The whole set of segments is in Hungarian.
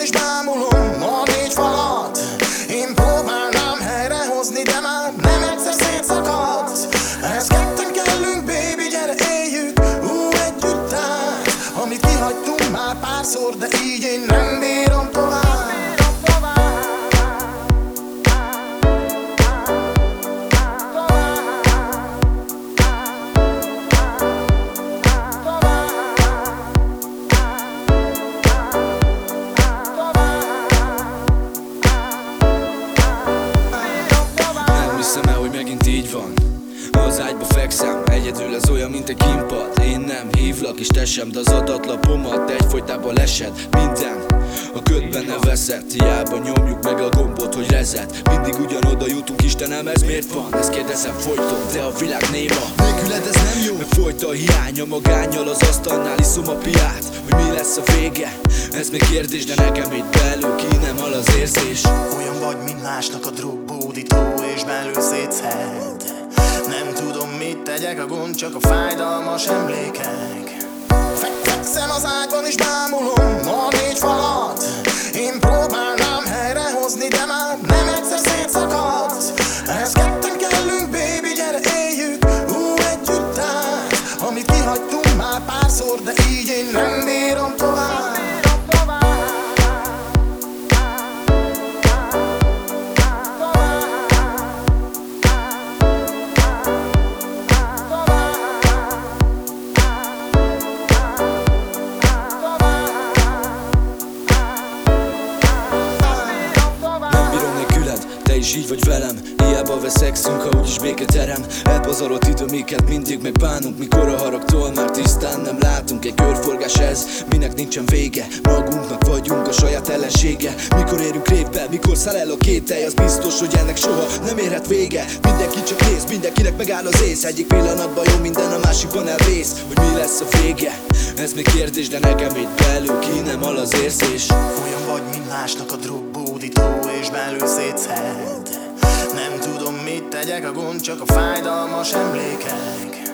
ágyban is bámulom a négy falat. Én próbálnám helyrehozni, de már nem egyszer szétszakadt. Ez ketten kellünk, baby, gyere éljük, ú, együtt át. Amit kihagytunk már párszor, de így én nem bírom hogy van Az ágyba fekszem, egyedül ez olyan, mint egy kimpad. Én nem hívlak, és te sem, de az adatlapommat Egyfolytában lesed minden. A ködben ne veszett, hiába nyomjuk meg a gombot, hogy rezet Mindig ugyanoda jutunk, Istenem, ez miért van? Ezt kérdezem folyton, de a világ néma. Nélküled ez nem jó. Meg folyt a hiány, a magányjal az asztalnál iszom a piát Hogy mi lesz a vége? Ez még kérdés, de nekem itt belül ki nem hal az érzés. Olyan vagy, mint másnak a drogbódító és belül szétszed Nem tudom, mit tegyek, a gond csak a fájdalmas emlékek. Fe- Fekszem az ágyban és bámulom a négy falat. Én próbálnám helyrehozni, de már nem egyszer szétszakadt. Ez ketten kellünk, baby, gyere éljük, ú, együtt át. Amit kihagytunk már párszor, de így én nem bírom is így vagy velem. Hiába veszekszünk, ha úgyis béketerem Elpazarolt idő, miket mindig megbánunk. Mikor a haragtól már tisztán nem látunk. Egy körforgás ez, minek nincsen vége. Magunknak vagyunk a saját ellensége. Mikor érünk révbe, mikor száll el a kételj Az biztos, hogy ennek soha nem érhet vége. Mindenki csak néz, mindenkinek megáll az ész. Egyik pillanatban jó minden, a másikban elvész. Hogy mi lesz a vége, ez még kérdés De nekem itt belül ki nem al az érzés. Olyan vagy, mint másnak a hódító és belül szétszed. Nem tudom mit tegyek, a gond csak a fájdalmas emlékek.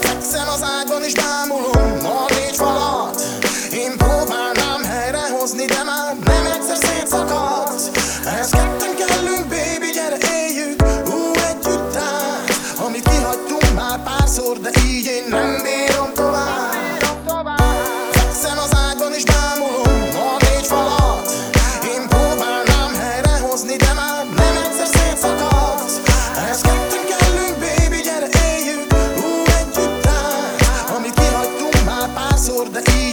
Fekszem az ágyban és bámulom a négy falat. Én próbálnám helyrehozni, de már nem egyszer szétszakadt. Ez ketten kellünk, baby, gyere éljük, ú, együtt át. Amit kihagytunk már párszor, de így én nem bírom tovább. toward the.